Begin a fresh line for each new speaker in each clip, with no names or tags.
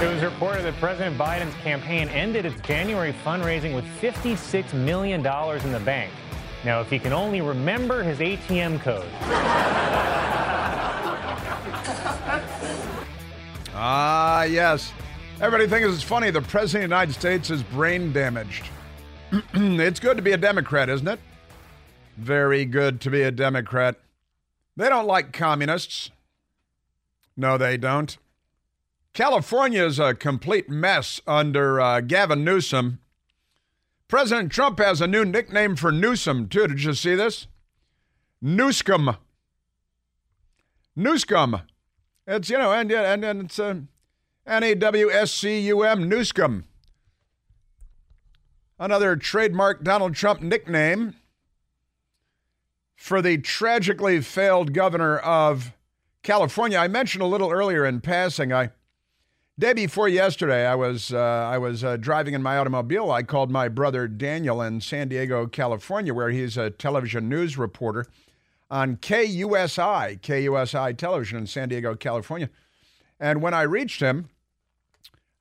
It was reported that President Biden's campaign ended its January fundraising with $56 million in the bank. Now, if he can only remember his ATM code.
Ah, yes. Everybody thinks it's funny. The President of the United States is brain damaged. it's good to be a Democrat, isn't it? Very good to be a Democrat. They don't like communists. No, they don't. California is a complete mess under uh, Gavin Newsom. President Trump has a new nickname for Newsom, too. Did you see this? Newscum. Newscum. It's, you know, and, and, and it's uh, N A W S C U M, Newscum. Another trademark Donald Trump nickname for the tragically failed governor of California. I mentioned a little earlier in passing, I Day before yesterday, I was uh, I was uh, driving in my automobile. I called my brother Daniel in San Diego, California, where he's a television news reporter on KUSI, KUSI television in San Diego, California. And when I reached him,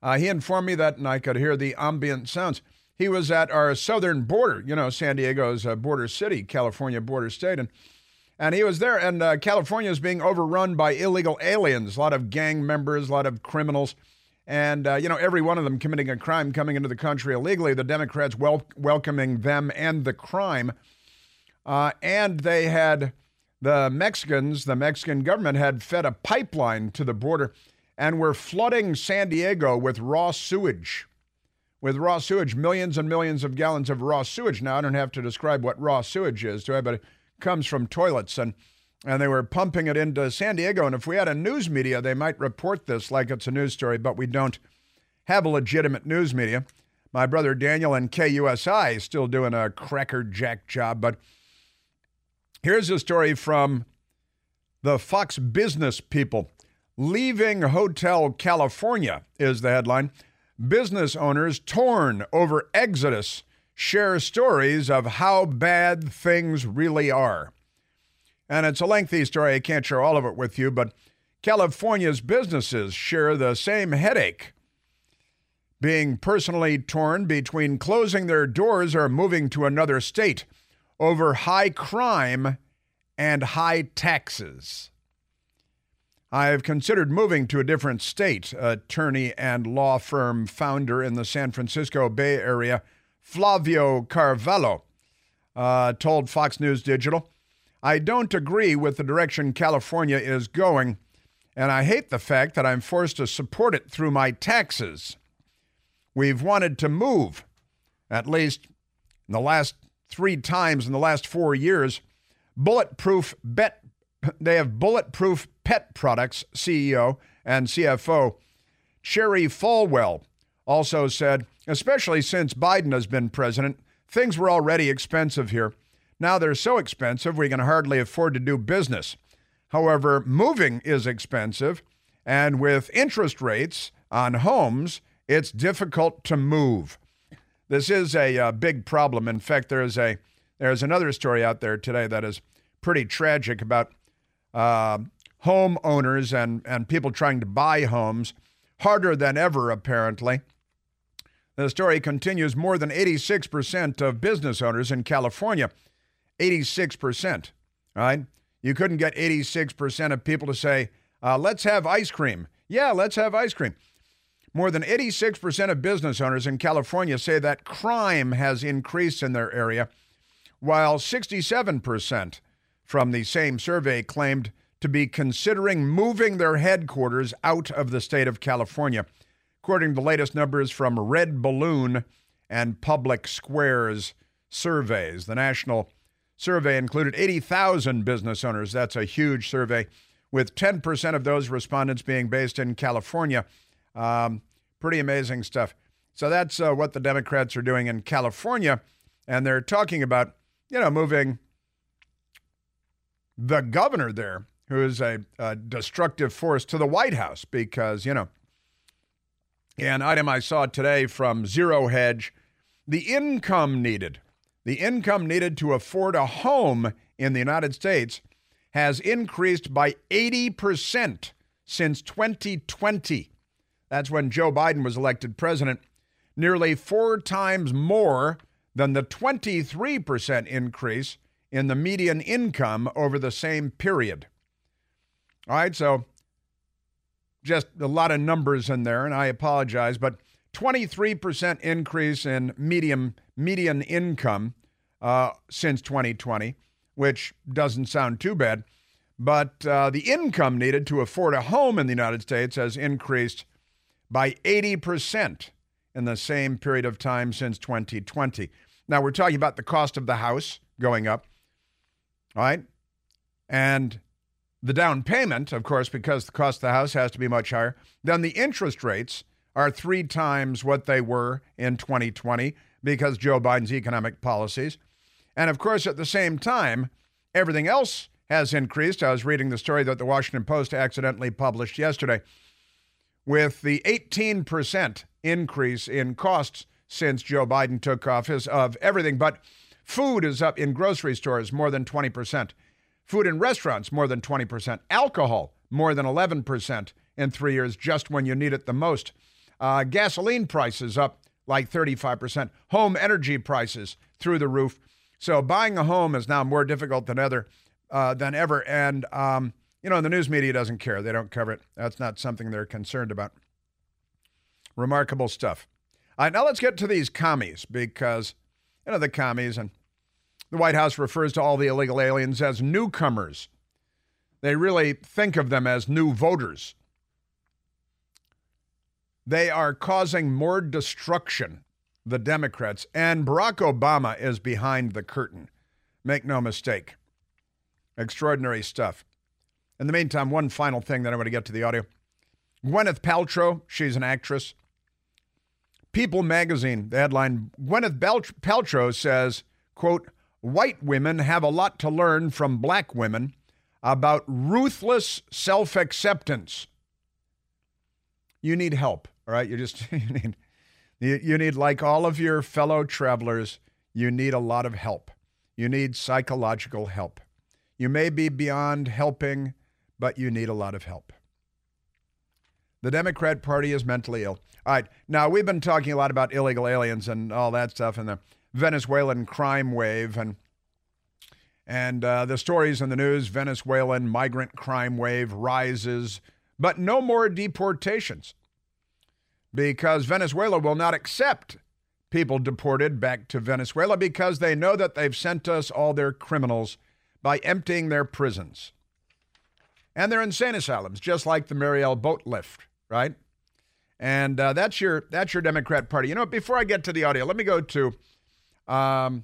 uh, he informed me that, and I could hear the ambient sounds. He was at our southern border, you know, San Diego's a border city, California border state, and and he was there. And uh, California is being overrun by illegal aliens, a lot of gang members, a lot of criminals and uh, you know every one of them committing a crime coming into the country illegally. The Democrats wel- welcoming them and the crime, uh, and they had the Mexicans, the Mexican government had fed a pipeline to the border, and were flooding San Diego with raw sewage. With raw sewage, millions and millions of gallons of raw sewage. Now I don't have to describe what raw sewage is to it comes from toilets and and they were pumping it into San Diego. And if we had a news media, they might report this like it's a news story, but we don't have a legitimate news media. My brother Daniel and KUSI is still doing a crackerjack job, but here's a story from the Fox Business People. Leaving Hotel California is the headline. Business owners torn over exodus share stories of how bad things really are. And it's a lengthy story. I can't share all of it with you, but California's businesses share the same headache being personally torn between closing their doors or moving to another state over high crime and high taxes. I have considered moving to a different state, attorney and law firm founder in the San Francisco Bay Area, Flavio Carvalho, uh, told Fox News Digital. I don't agree with the direction California is going, and I hate the fact that I'm forced to support it through my taxes. We've wanted to move, at least in the last three times in the last four years. Bulletproof bet they have bulletproof pet products CEO and CFO Cherry Falwell also said, especially since Biden has been president, things were already expensive here. Now they're so expensive we can hardly afford to do business. However, moving is expensive, and with interest rates on homes, it's difficult to move. This is a, a uh, big problem. In fact, there's a there's another story out there today that is pretty tragic about uh, homeowners and and people trying to buy homes harder than ever, apparently. The story continues. More than 86% of business owners in California 86%. right? You couldn't get 86% of people to say, uh, let's have ice cream. Yeah, let's have ice cream. More than 86% of business owners in California say that crime has increased in their area, while 67% from the same survey claimed to be considering moving their headquarters out of the state of California, according to the latest numbers from Red Balloon and Public Squares surveys. The National survey included 80,000 business owners. That's a huge survey, with 10% of those respondents being based in California. Um, pretty amazing stuff. So that's uh, what the Democrats are doing in California. And they're talking about, you know, moving the governor there, who is a, a destructive force, to the White House because, you know, an item I saw today from Zero Hedge the income needed the income needed to afford a home in the United States has increased by 80% since 2020. That's when Joe Biden was elected president. Nearly four times more than the 23% increase in the median income over the same period. All right, so just a lot of numbers in there, and I apologize, but 23% increase in medium median income uh, since 2020, which doesn't sound too bad. But uh, the income needed to afford a home in the United States has increased by 80% in the same period of time since 2020. Now, we're talking about the cost of the house going up, all right? And the down payment, of course, because the cost of the house has to be much higher, then the interest rates are three times what they were in 2020 because Joe Biden's economic policies. And of course, at the same time, everything else has increased. I was reading the story that the Washington Post accidentally published yesterday. With the 18% increase in costs since Joe Biden took office of everything, but food is up in grocery stores more than 20%, food in restaurants more than 20%, alcohol more than 11% in three years, just when you need it the most. Uh, gasoline prices up like 35%. Home energy prices through the roof. So buying a home is now more difficult than ever. Uh, than ever, and um, you know the news media doesn't care; they don't cover it. That's not something they're concerned about. Remarkable stuff. All right, now let's get to these commies because you know the commies, and the White House refers to all the illegal aliens as newcomers. They really think of them as new voters. They are causing more destruction, the Democrats, and Barack Obama is behind the curtain. Make no mistake. Extraordinary stuff. In the meantime, one final thing that I want to get to the audio. Gwyneth Paltrow, she's an actress. People magazine, the headline Gwyneth Paltrow says, quote, white women have a lot to learn from black women about ruthless self acceptance. You need help. All right, you just you need you need like all of your fellow travelers, you need a lot of help. You need psychological help. You may be beyond helping, but you need a lot of help. The Democrat Party is mentally ill. All right, now we've been talking a lot about illegal aliens and all that stuff and the Venezuelan crime wave and and uh, the stories in the news Venezuelan migrant crime wave rises, but no more deportations because Venezuela will not accept people deported back to Venezuela because they know that they've sent us all their criminals by emptying their prisons. And they're insane asylums, just like the Mariel boat lift, right? And uh, that's your that's your Democrat Party. You know, before I get to the audio, let me go to, um,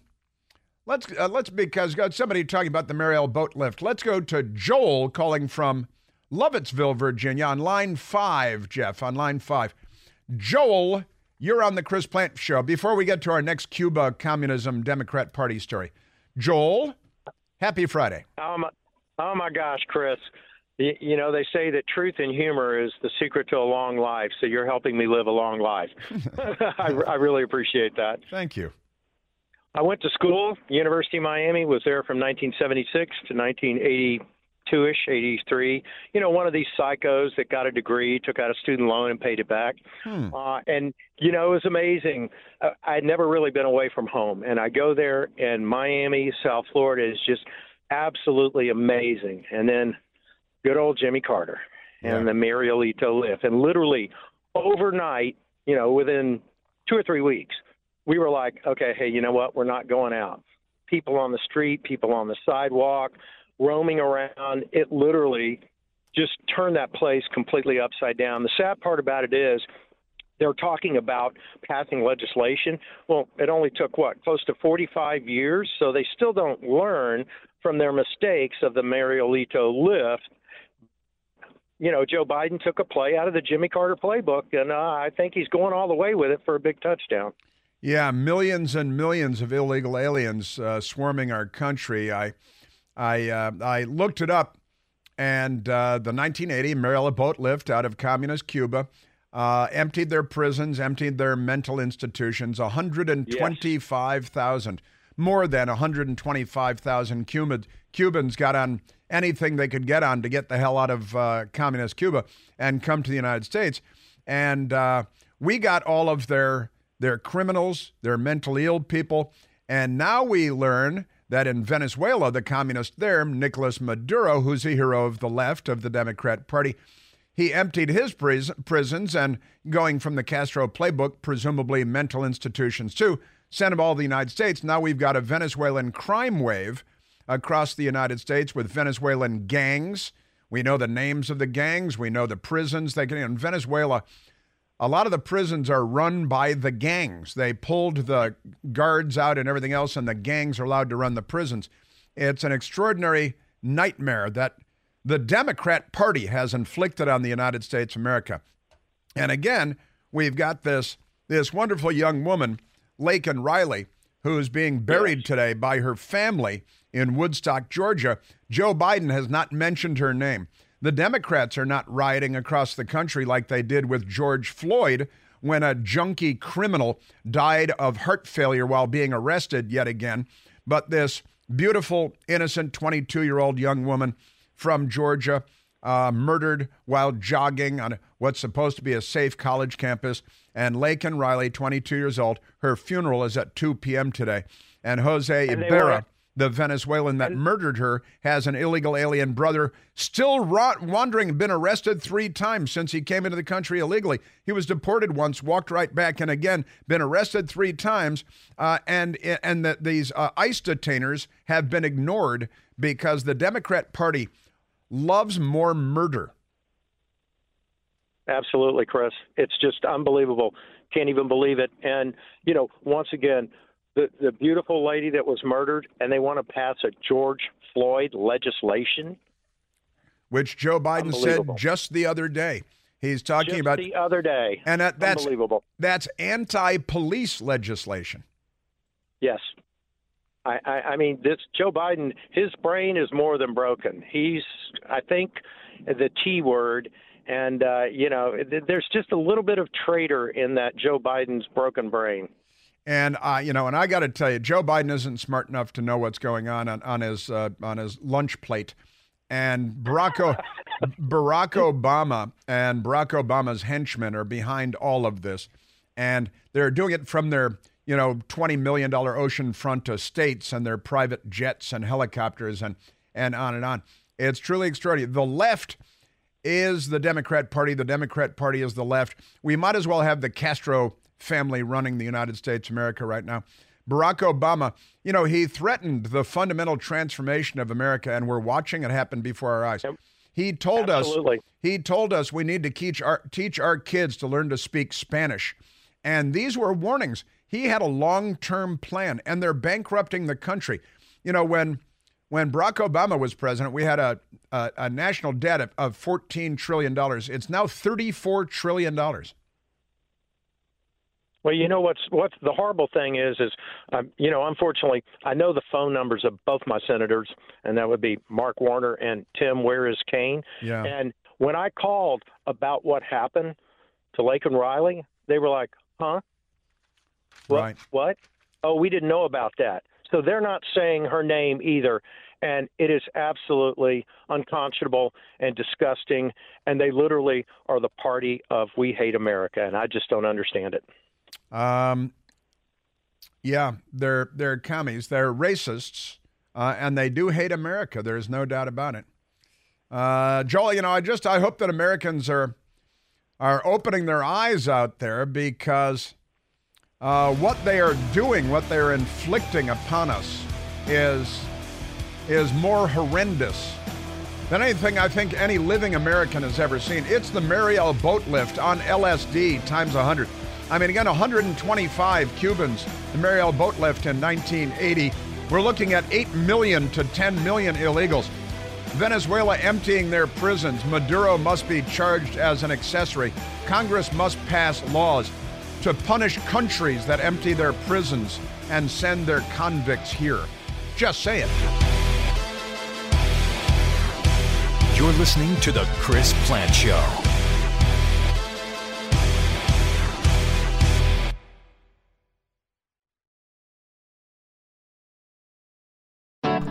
let's uh, let's because got somebody talking about the Mariel boat lift. Let's go to Joel calling from Lovettsville, Virginia, on line five. Jeff, on line five. Joel, you're on the Chris Plante Show. Before we get to our next Cuba Communism Democrat Party story, Joel, happy Friday.
Oh my, oh my gosh, Chris. You, you know, they say that truth and humor is the secret to a long life. So you're helping me live a long life. I, I really appreciate that.
Thank you.
I went to school, University of Miami, was there from 1976 to 1982 ish, 83. You know, one of these psychos that got a degree, took out a student loan, and paid it back. Hmm. Uh, and, you know, it was amazing. Uh, I'd never really been away from home. And I go there, and Miami, South Florida is just absolutely amazing. And then good old Jimmy Carter and yeah. the Marielito lift. And literally overnight, you know, within two or three weeks, we were like, okay, hey, you know what? We're not going out. People on the street, people on the sidewalk, roaming around. It literally just turned that place completely upside down. The sad part about it is they're talking about passing legislation. Well, it only took what, close to 45 years, so they still don't learn from their mistakes of the Marielito lift. You know, Joe Biden took a play out of the Jimmy Carter playbook, and uh, I think he's going all the way with it for a big touchdown.
Yeah, millions and millions of illegal aliens uh, swarming our country. I I uh, I looked it up, and uh, the 1980 Mariela boat lift out of communist Cuba uh, emptied their prisons, emptied their mental institutions. 125,000, yes. more than 125,000 Cuban, Cubans got on anything they could get on to get the hell out of uh, communist Cuba and come to the United States. and uh, we got all of their their criminals, they're mentally ill people, and now we learn that in Venezuela, the communist there, Nicolas Maduro, who's a hero of the left of the Democrat Party, he emptied his pris- prisons and going from the Castro playbook, presumably mental institutions too, sent them all to the United States. Now we've got a Venezuelan crime wave across the United States with Venezuelan gangs. We know the names of the gangs. We know the prisons. They can in Venezuela. A lot of the prisons are run by the gangs. They pulled the guards out and everything else, and the gangs are allowed to run the prisons. It's an extraordinary nightmare that the Democrat Party has inflicted on the United States of America. And again, we've got this this wonderful young woman, Laken Riley, who is being buried yes. today by her family in Woodstock, Georgia. Joe Biden has not mentioned her name. The Democrats are not rioting across the country like they did with George Floyd when a junkie criminal died of heart failure while being arrested yet again. But this beautiful, innocent 22 year old young woman from Georgia, uh, murdered while jogging on what's supposed to be a safe college campus. And Laken Riley, 22 years old, her funeral is at 2 p.m. today. And Jose and Ibarra, the Venezuelan that murdered her, has an illegal alien brother still rot- wandering, been arrested three times since he came into the country illegally. He was deported once, walked right back, and again been arrested three times. Uh, and and that these uh, ICE detainers have been ignored because the Democrat Party loves more murder.
Absolutely, Chris. It's just unbelievable. Can't even believe it. And, you know, once again, the, the beautiful lady that was murdered, and they want to pass a George Floyd legislation.
Which Joe Biden said just the other day. He's talking
just
about
the other day.
And that, that's
unbelievable.
That's anti-police legislation.
Yes. I, I, I mean, this Joe Biden, his brain is more than broken. He's, I think, the T word, and uh, you know, there's just a little bit of traitor in that Joe Biden's broken brain.
And uh, you know, and I got to tell you, Joe Biden isn't smart enough to know what's going on on, on his uh, on his lunch plate. And Barack, o- Barack Obama and Barack Obama's henchmen are behind all of this, and they're doing it from their you know, $20 million oceanfront estates and their private jets and helicopters and, and on and on. It's truly extraordinary. The left is the Democrat Party. The Democrat Party is the left. We might as well have the Castro family running the United States of America right now. Barack Obama, you know, he threatened the fundamental transformation of America, and we're watching it happen before our eyes. He told
Absolutely.
us he told us we need to teach our teach our kids to learn to speak Spanish. And these were warnings. He had a long term plan, and they're bankrupting the country. You know, when when Barack Obama was president, we had a, a, a national debt of, of $14 trillion. It's now $34 trillion.
Well, you know what's what's the horrible thing is is um, you know unfortunately I know the phone numbers of both my senators and that would be Mark Warner and Tim Where is Kaine?
Yeah.
And when I called about what happened to Laken Riley, they were like, "Huh? What,
right.
What? Oh, we didn't know about that. So they're not saying her name either. And it is absolutely unconscionable and disgusting. And they literally are the party of we hate America. And I just don't understand it.
Um, yeah, they're they're commies. They're racists, uh, and they do hate America. There's no doubt about it. Uh, Joel, you know, I just I hope that Americans are are opening their eyes out there because uh, what they are doing, what they're inflicting upon us, is is more horrendous than anything I think any living American has ever seen. It's the Mariel boat lift on LSD times 100. I mean, again, 125 Cubans, the Mariel boat lift in 1980. We're looking at 8 million to 10 million illegals. Venezuela emptying their prisons. Maduro must be charged as an accessory. Congress must pass laws to punish countries that empty their prisons and send their convicts here. Just say it.
You're listening to The Chris Plante Show.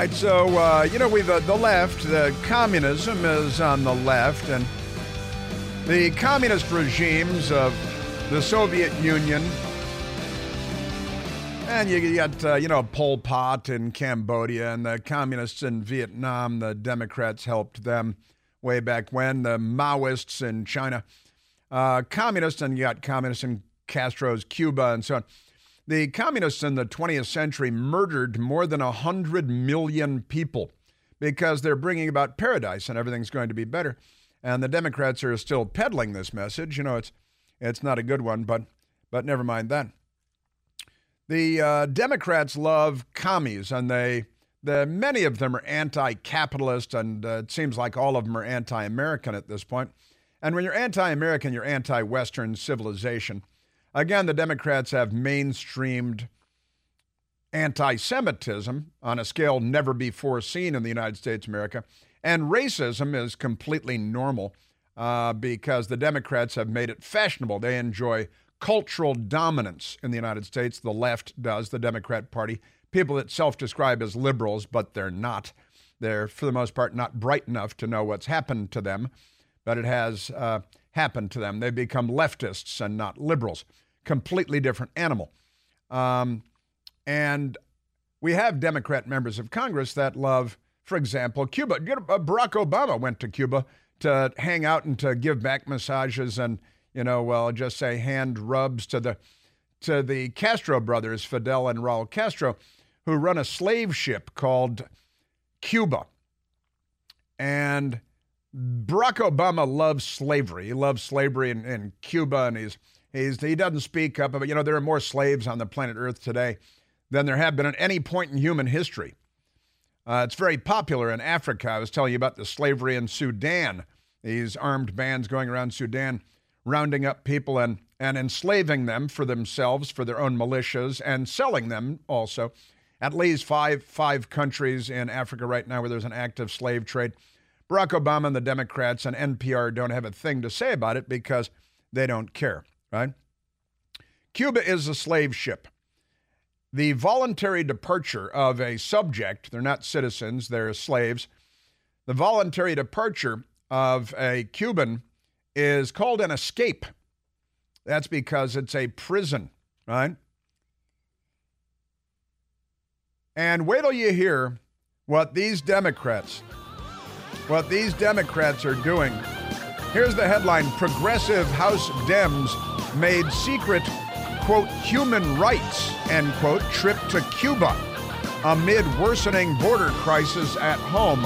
Right, so uh, you know we've uh, the left, the communism is on the left, and the communist regimes of the Soviet Union, and you got uh, you know Pol Pot in Cambodia and the communists in Vietnam. The Democrats helped them way back when. The Maoists in China, uh, communists, and you got communists in Castro's Cuba and so on. The communists in the 20th century murdered more than 100 million people because they're bringing about paradise and everything's going to be better. And the Democrats are still peddling this message. You know, it's it's not a good one, but but never mind that. The uh, Democrats love commies, and they the many of them are anti-capitalist, and uh, it seems like all of them are anti-American at this point. And when you're anti-American, you're anti-Western civilization. Again, the Democrats have mainstreamed anti Semitism on a scale never before seen in the United States of America. And racism is completely normal uh, because the Democrats have made it fashionable. They enjoy cultural dominance in the United States. The left does, the Democrat Party. People that self describe as liberals, but they're not. They're, for the most part, not bright enough to know what's happened to them, but it has uh, happened to them. They've become leftists and not liberals completely different animal. Um, and we have Democrat members of Congress that love, for example, Cuba. Uh, Barack Obama went to Cuba to hang out and to give back massages and, you know, well, just say hand rubs to the to the Castro brothers, Fidel and Raul Castro, who run a slave ship called Cuba. And Barack Obama loves slavery. He loves slavery in, in Cuba, and he's He's, he doesn't speak up, but you know, there are more slaves on the planet Earth today than there have been at any point in human history. Uh, it's very popular in Africa. I was telling you about the slavery in Sudan, these armed bands going around Sudan, rounding up people and, and enslaving them for themselves, for their own militias, and selling them also. At least five, five countries in Africa right now where there's an active slave trade. Barack Obama and the Democrats and NPR don't have a thing to say about it because they don't care right? Cuba is a slave ship. The voluntary departure of a subject, they're not citizens, they're slaves. The voluntary departure of a Cuban is called an escape. That's because it's a prison, right? And wait till you hear what these Democrats, what these Democrats are doing. Here's the headline Progressive House Dems made secret, quote, human rights, end quote, trip to Cuba amid worsening border crisis at home.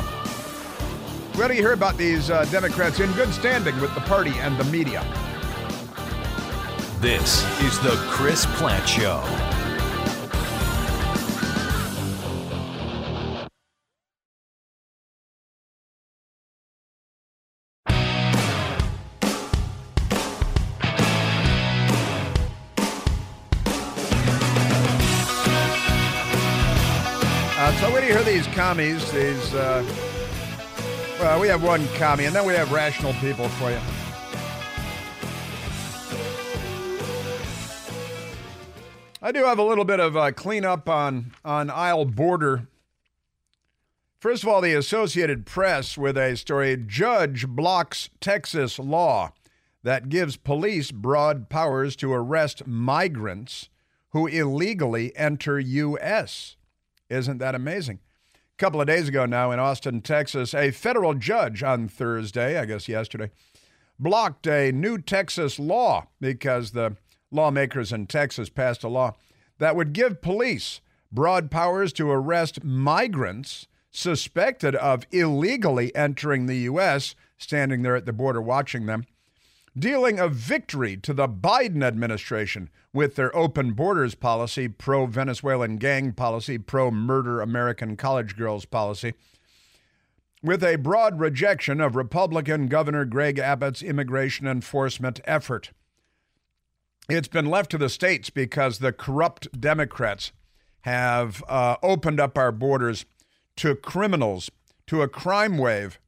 Where do you hear about these uh, Democrats in good standing with the party and the media?
This is the Chris Plante Show.
Commies, these, uh, well, we have one commie, and then we have rational people for you. I do have a little bit of uh, cleanup on, on Isle Border. First of all, the Associated Press with a story Judge blocks Texas law that gives police broad powers to arrest migrants who illegally enter U.S. Isn't that amazing? Couple of days ago now in Austin, Texas, a federal judge on Thursday, I guess yesterday, blocked a new Texas law because the lawmakers in Texas passed a law that would give police broad powers to arrest migrants suspected of illegally entering the U.S., standing there at the border watching them, dealing a victory to the Biden administration with their open borders policy, pro Venezuelan gang policy, pro murder American college girls policy. with a broad rejection of Republican Governor Greg Abbott's immigration enforcement effort. It's been left to the states because the corrupt Democrats have uh, opened up our borders to criminals, to a crime wave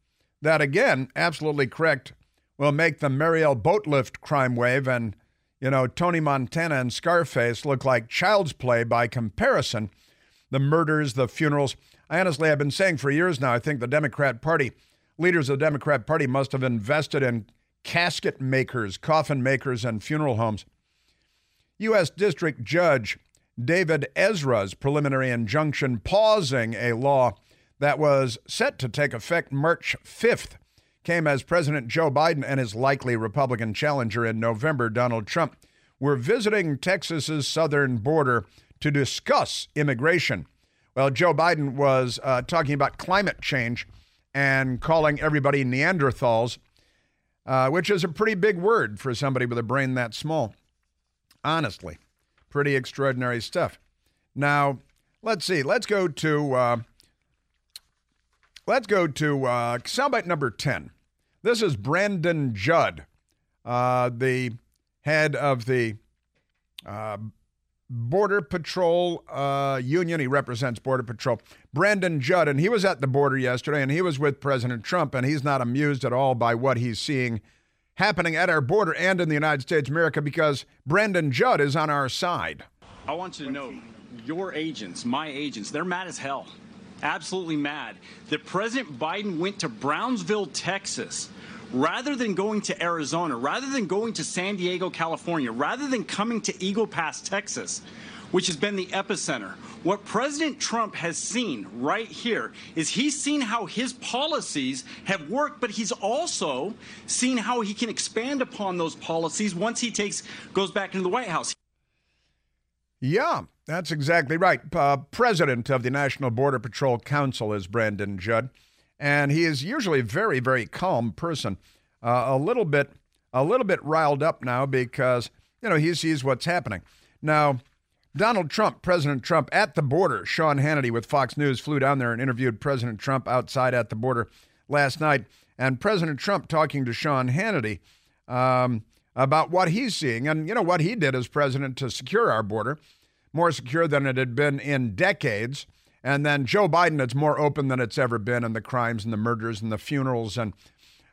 that, again, absolutely correct, will make the Mariel Boatlift crime wave and, you know, Tony Montana and Scarface look like child's play by comparison. The murders, the funerals. I honestly have been saying for years now, I think the Democrat Party, leaders of the Democrat Party must have invested in casket makers, coffin makers, and funeral homes. U.S. District Judge David Ezra's preliminary injunction pausing a law that was set to take effect March 5th came as President Joe Biden and his likely Republican challenger in November, Donald Trump, were visiting Texas's southern border to discuss immigration. Well, Joe Biden was uh, talking about climate change and calling everybody Neanderthals, uh, which is a pretty big word for somebody with a brain that small. Honestly, pretty extraordinary stuff. Now, let's see. Let's go to uh, let's go to uh, soundbite number ten. This is Brandon Judd, uh, the head of the uh, Border Patrol uh, Union. He represents Border Patrol. Brandon Judd, and he was at the border yesterday, and he was with President Trump, and he's not amused at all by what he's seeing happening at our border and in the United States of America because Brandon Judd is on our side.
I want you to know your agents, my agents, they're mad as hell. Absolutely mad that President Biden went to Brownsville, Texas, rather than going to Arizona, rather than going to San Diego, California, rather than coming to Eagle Pass, Texas, which has been the epicenter. What President Trump has seen right here is he's seen how his policies have worked, but he's also seen how he can expand upon those policies once he takes goes back into the White House.
Yeah, that's exactly right. Uh, President of the National Border Patrol Council is Brandon Judd, and he is usually a very, very calm person. Uh, a little bit, a little bit riled up now because you know he sees what's happening. Now, Donald Trump, President Trump, at the border. Sean Hannity with Fox News flew down there and interviewed President Trump outside at the border last night. And President Trump talking to Sean Hannity um, about what he's seeing and, you know, what he did as president to secure our border, more secure than it had been in decades. And then Joe Biden, it's more open than it's ever been, and the crimes and the murders and the funerals and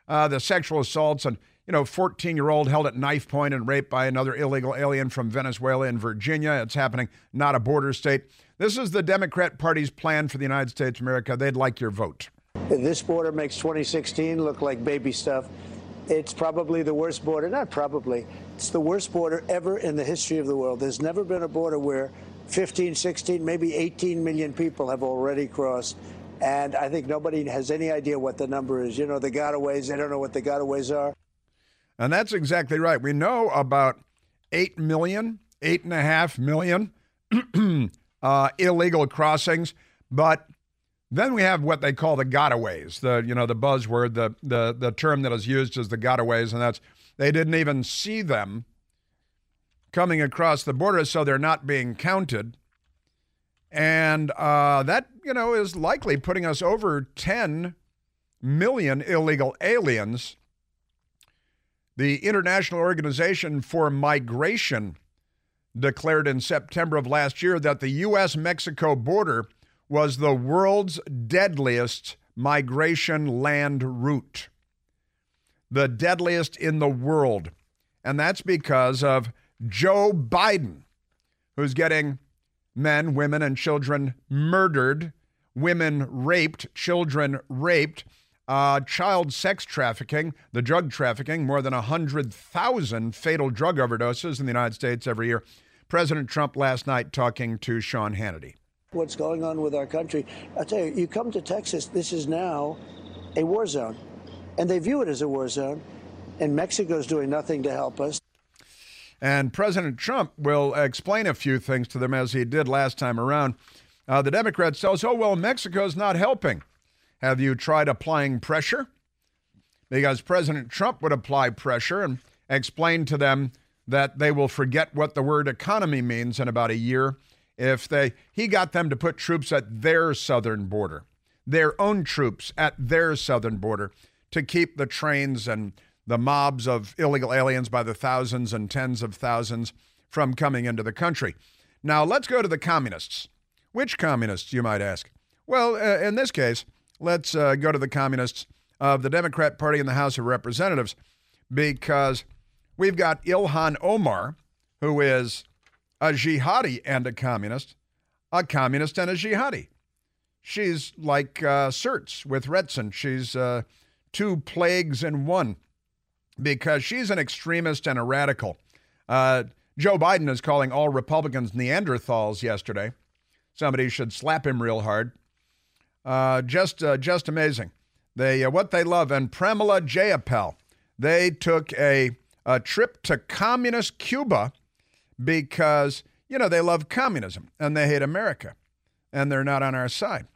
uh, the sexual assaults and you know, 14 year old held at knife point and raped by another illegal alien from Venezuela in Virginia. It's happening, not a border state. This is the Democrat Party's plan for the United States of America. They'd like your vote.
This border makes 2016 look like baby stuff. It's probably the worst border, not probably, it's the worst border ever in the history of the world. There's never been a border where 15, 16, maybe 18 million people have already crossed. And I think nobody has any idea what the number is. You know, the gotaways, they don't know what the gotaways are.
And that's exactly right. We know about 8 million, 8.5 million uh, illegal crossings, but then we have what they call the gotaways, the you know the buzzword, the the the term that is used is the gotaways, and that's they didn't even see them coming across the border, so they're not being counted, and uh, that you know is likely putting us over 10 million illegal aliens the International Organization for Migration declared in September of last year that the U.S. Mexico border was the world's deadliest migration land route. The deadliest in the world. And that's because of Joe Biden, who's getting men, women, and children murdered, women raped, children raped uh, child sex trafficking, the drug trafficking, more than 100,000 fatal drug overdoses in the United States every year. President Trump last night talking to Sean Hannity.
What's going on with our country? I tell you, you come to Texas, this is now a war zone, and they view it as a war zone, and Mexico's doing nothing to help us.
And President Trump will explain a few things to them as he did last time around. Uh, the Democrats us, oh, well, Mexico's not helping. Have you tried applying pressure? Because President Trump would apply pressure and explain to them that they will forget what the word economy means in about a year if they he got them to put troops at their southern border. their own troops at their southern border to keep the trains and the mobs of illegal aliens by the thousands and tens of thousands from coming into the country. Now, let's go to the communists. Which communists, you might ask? Well, uh, in this case, let's uh, go to the communists of the Democrat Party in the House of Representatives because we've got Ilhan Omar, who is a jihadi and a communist, a communist and a jihadi. She's like uh, Sirts with Retson. She's uh, two plagues in one because she's an extremist and a radical. Uh, Joe Biden is calling all Republicans Neanderthals yesterday. Somebody should slap him real hard. Uh, just, uh, just amazing. They uh, what they love. And Pramila Jayapal, they took a a trip to communist Cuba because you know they love communism and they hate America, and they're not on our side.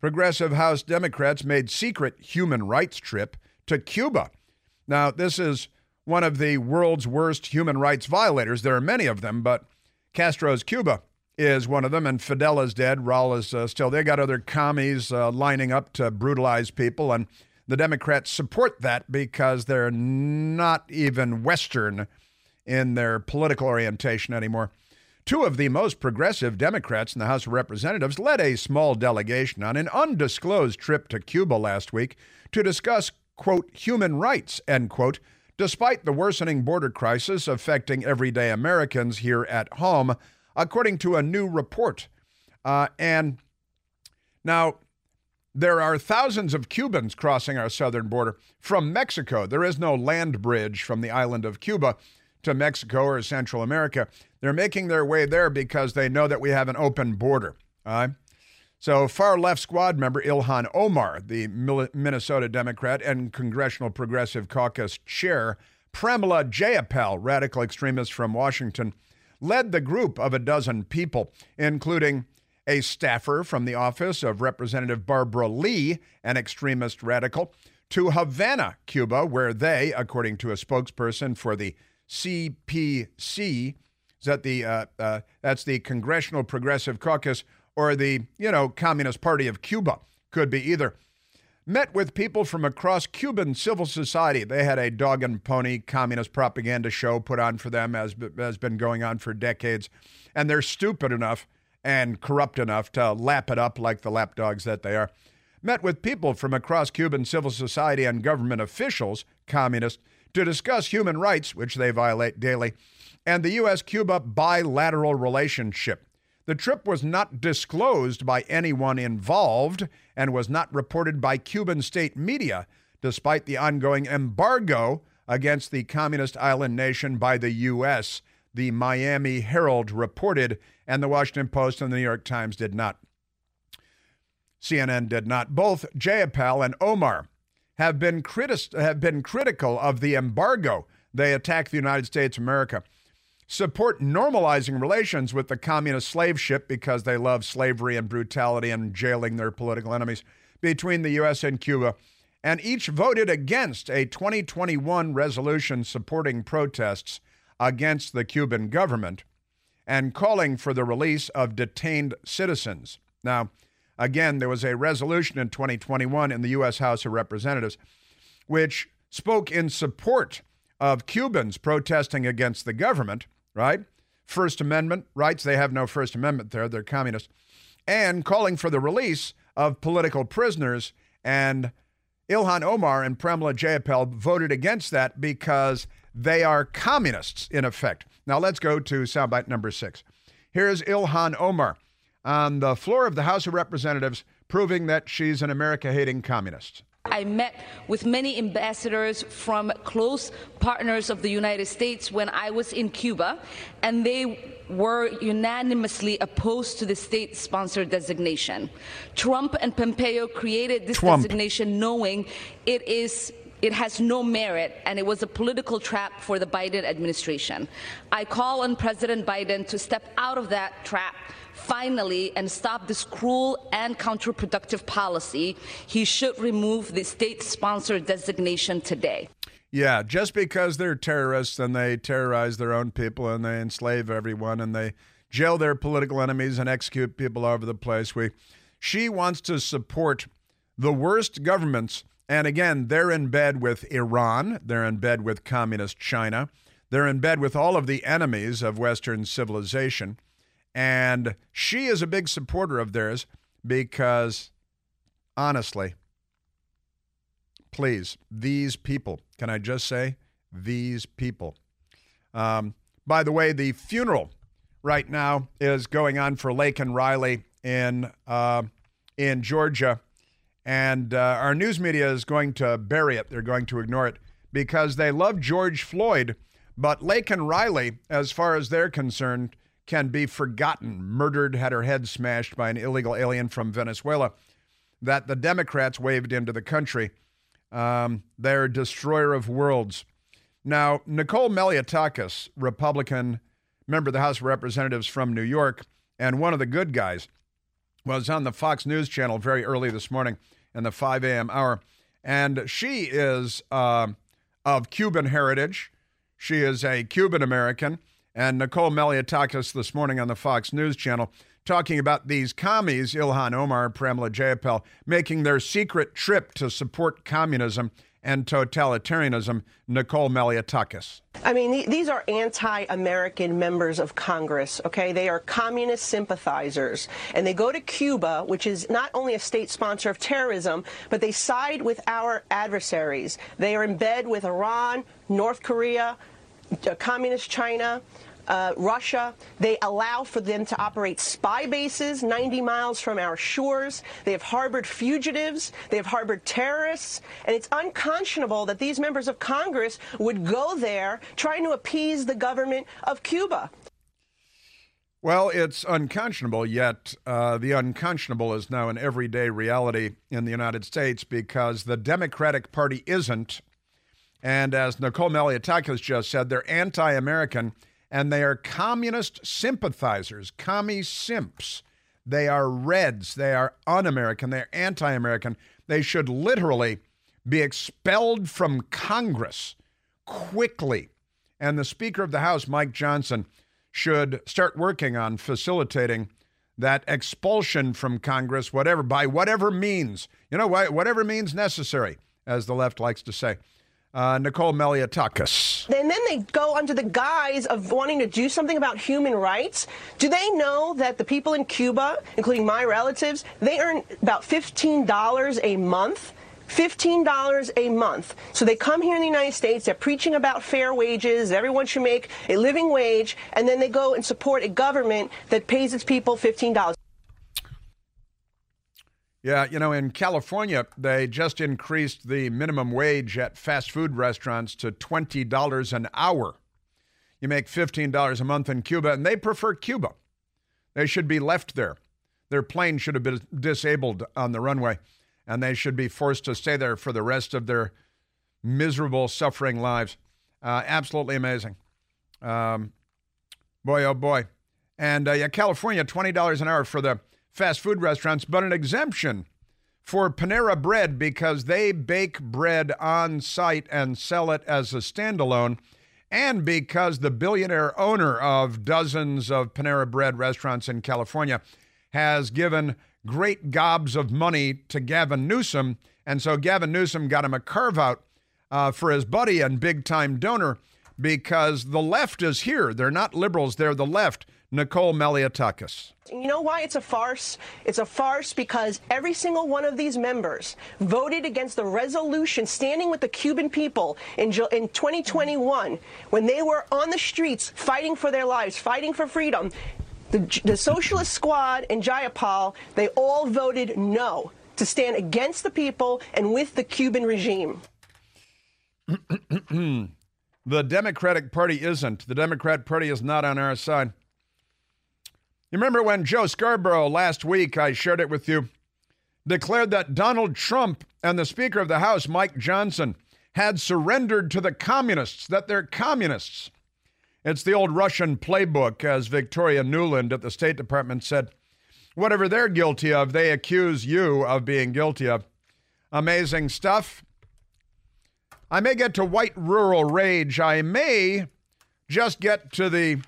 Progressive House Democrats made secret human rights trip to Cuba. Now this is one of the world's worst human rights violators. There are many of them, but Castro's Cuba is one of them, and Fidel is dead. Raul is uh, still. They got other commies uh, lining up to brutalize people, and the Democrats support that because they're not even Western in their political orientation anymore. Two of the most progressive Democrats in the House of Representatives led a small delegation on an undisclosed trip to Cuba last week to discuss, quote, human rights, end quote, despite the worsening border crisis affecting everyday Americans here at home according to a new report. Uh, and now, there are thousands of Cubans crossing our southern border from Mexico. There is no land bridge from the island of Cuba to Mexico or Central America. They're making their way there because they know that we have an open border. So, far left squad member Ilhan Omar, the Minnesota Democrat and Congressional Progressive Caucus chair, Pramila Jayapal, radical extremist from Washington, led the group of a dozen people, including a staffer from the office of Representative Barbara Lee, an extremist radical, to Havana, Cuba, where they, according to a spokesperson for the CPC, is that the uh, uh, that's the Congressional Progressive Caucus or the you know Communist Party of Cuba, could be either met with people from across Cuban civil society. They had a dog and pony communist propaganda show put on for them, as has been going on for decades. And they're stupid enough and corrupt enough to lap it up like the lapdogs that they are. Met with people from across Cuban civil society and government officials, communists, to discuss human rights, which they violate daily, and the U.S. Cuba bilateral relationship. The trip was not disclosed by anyone involved and was not reported by Cuban state media, despite the ongoing embargo against the communist island nation by the U.S., the Miami Herald reported, and the Washington Post and the New York Times did not. CNN did not. Both Jayapal and Omar have been, critis- have been critical of the embargo. They attack the United States of America support normalizing relations with the communist slave ship because they love slavery and brutality and jailing their political enemies between the U.S. and Cuba, and each voted against a 2021 resolution supporting protests against the Cuban government and calling for the release of detained citizens. Now, again, there was a resolution in 2021 in the U.S. House of Representatives which spoke in support of Cubans protesting against the government right? First Amendment rights, they have no First Amendment there, they're communists, and calling for the release of political prisoners. And Ilhan Omar and Pramila Jayapal voted against that because they are communists, in effect. Now let's go to soundbite number six. Here's Ilhan Omar on the floor of the House of Representatives proving that she's an America hating communist.
I met with many ambassadors from close partners of the United States when I was in Cuba, and they were unanimously opposed to the state sponsored designation. Trump and Pompeo created this Trump. designation knowing it is it has no merit and it was a political trap for the Biden administration. I call on President Biden to step out of that trap finally and stop this cruel and counterproductive policy, he should remove the state sponsored designation today.
Yeah, just because they're terrorists and they terrorize their own people and they enslave everyone and they jail their political enemies and execute people all over the place. We, she wants to support the worst governments. And again, they're in bed with Iran, they're in bed with communist China, they're in bed with all of the enemies of Western civilization. And she is a big supporter of theirs because, honestly, please, these people, can I just say, these people. Um, by the way, the funeral right now is going on for Laken Riley in uh, in Georgia, and uh, our news media is going to bury it. They're going to ignore it because they love George Floyd, but Laken Riley, as far as they're concerned, can be forgotten. Murdered, had her head smashed by an illegal alien from Venezuela that the Democrats waved into the country. Um, they're destroyer of worlds. Now, Nicole Malliotakis, Republican member of the House of Representatives from New York, and one of the good guys, was on the Fox News channel very early this morning in the 5 a.m. hour. And she is uh, of Cuban heritage. She is a Cuban American. And Nicole Malliotakis this morning on the Fox News channel talking about these commies, Ilhan Omar, Pramila Jayapal, making their secret trip to support communism and totalitarianism, Nicole Malliotakis.
I mean, these are anti American members of Congress, okay? They are communist sympathizers. And they go to Cuba, which is not only a state sponsor of terrorism, but they side with our adversaries. They are in bed with Iran, North Korea, Communist China uh, Russia. They allow for them to operate spy bases 90 miles from our shores. They have harbored fugitives. They have harbored terrorists. And it's unconscionable that these members of Congress would go there trying to appease the government of Cuba.
Well, it's unconscionable, yet uh, the unconscionable is now an everyday reality in the United States because the Democratic Party isn't. And as Nicole Malliotakis just said, they're anti American and they are communist sympathizers, commie simps. They are Reds. They are un American. They're anti American. They should literally be expelled from Congress quickly. And the Speaker of the House, Mike Johnson, should start working on facilitating that expulsion from Congress, whatever, by whatever means. You know, whatever means necessary, as the left likes to say uh, Nicole Malliotakis.
And then they go under the guise of wanting to do something about human rights. Do they know that the people in Cuba, including my relatives, they earn about $15 a month? $15 a month. So they come here in the United States, they're preaching about fair wages, everyone should make a living wage, and then they go and support a government that pays its people $15.
Yeah, you know, in California, they just increased the minimum wage at fast food restaurants to $20 an hour. You make $15 a month in Cuba, and they prefer Cuba. They should be left there. Their plane should have been disabled on the runway, and they should be forced to stay there for the rest of their miserable, suffering lives. Uh, absolutely amazing. Um, boy, oh boy. And uh, yeah, California, $20 an hour for the fast food restaurants, but an exemption for Panera Bread because they bake bread on site and sell it as a standalone, and because the billionaire owner of dozens of Panera Bread restaurants in California has given great gobs of money to Gavin Newsom. And so Gavin Newsom got him a carve out uh, for his buddy and big time donor because the left is here. They're not liberals, they're the left. Nicole Malliotakis.
You know why it's a farce? It's a farce because every single one of these members voted against the resolution standing with the Cuban people in, in 2021 when they were on the streets fighting for their lives, fighting for freedom. The, the Socialist Squad and Jayapal, they all voted no to stand against the people and with the Cuban regime.
the Democratic Party isn't. The Democrat Party is not on our side. You remember when Joe Scarborough last week, I shared it with you, declared that Donald Trump and the Speaker of the House, Mike Johnson, had surrendered to the communists, that they're communists. It's the old Russian playbook, as Victoria Nuland at the State Department said. Whatever they're guilty of, they accuse you of being guilty of. Amazing stuff. I may get to white rural rage. I may just get to the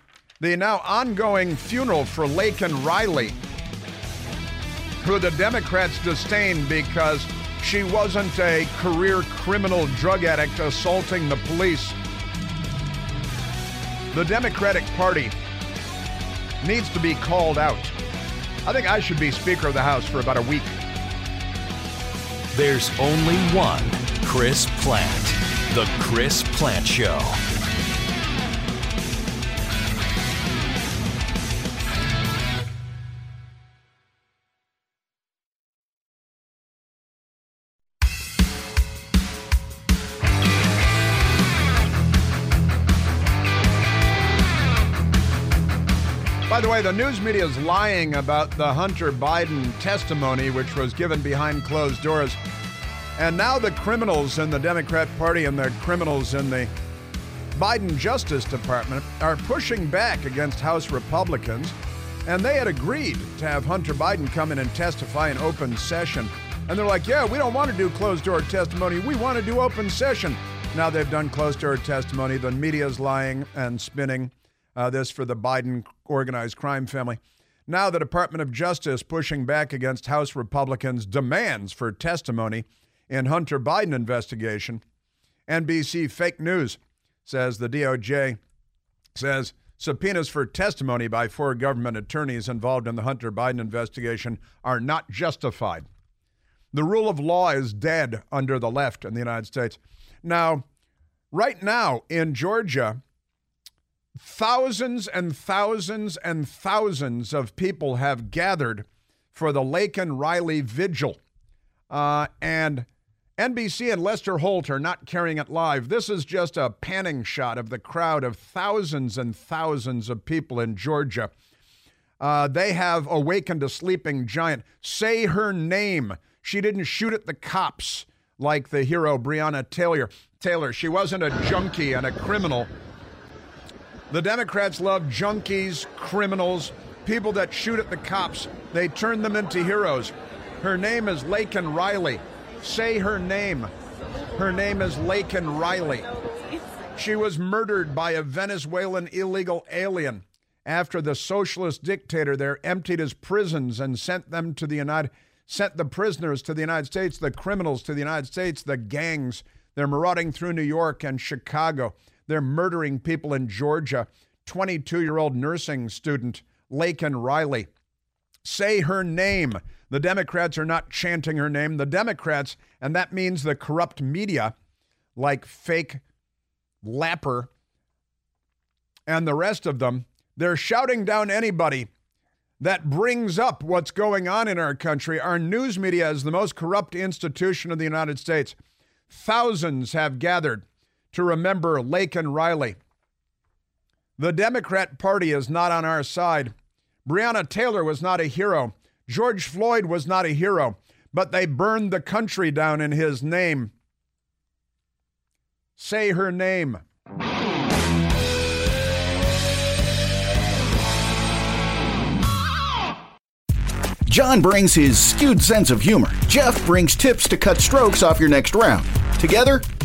the now ongoing funeral for Laken Riley, who the Democrats disdain because she wasn't a career criminal drug addict assaulting the police. The Democratic Party needs to be called out. I think I should be Speaker of the House for about a week.
There's only one Chris Plante. The Chris Plante Show.
Way, the news media is lying about the Hunter Biden testimony, which was given behind closed doors. And now the criminals in the Democrat Party and the criminals in the Biden Justice Department are pushing back against House Republicans. And they had agreed to have Hunter Biden come in and testify in open session. And they're like, yeah, we don't want to do closed door testimony. We want to do open session. Now they've done closed door testimony. The media's lying and spinning uh, this for the Biden organized crime family. Now, the Department of Justice pushing back against House Republicans' demands for testimony in Hunter Biden investigation. NBC fake news says the DOJ says subpoenas for testimony by four government attorneys involved in the Hunter Biden investigation are not justified. The rule of law is dead under the left in the United States. Now, right now in Georgia, thousands and thousands and thousands of people have gathered for the Laken Riley Vigil. Uh, and NBC and Lester Holt are not carrying it live. This is just a panning shot of the crowd of thousands and thousands of people in Georgia. Uh, they have awakened a sleeping giant. Say her name. She didn't shoot at the cops like the hero Breonna Taylor. Taylor. She wasn't a junkie and a criminal. The Democrats love junkies, criminals, people that shoot at the cops. They turn them into heroes. Her name is Laken Riley. Say her name. Her name is Laken Riley. She was murdered by a Venezuelan illegal alien after the socialist dictator there emptied his prisons and sent them to the United sent the prisoners to the United States, the criminals to the United States, the gangs. They're marauding through New York and Chicago. They're murdering people in Georgia. 22 year old nursing student, Laken Riley. Say her name. The Democrats are not chanting her name. The Democrats, and that means the corrupt media like fake Tapper and the rest of them, they're shouting down anybody that brings up what's going on in our country. Our news media is the most corrupt institution of the United States. Thousands have gathered to remember Laken Riley. The Democrat Party is not on our side. Breonna Taylor was not a hero. George Floyd was not a hero, but they burned the country down in his name. Say her name.
John brings his skewed sense of humor. Jeff brings tips to cut strokes off your next round. Together,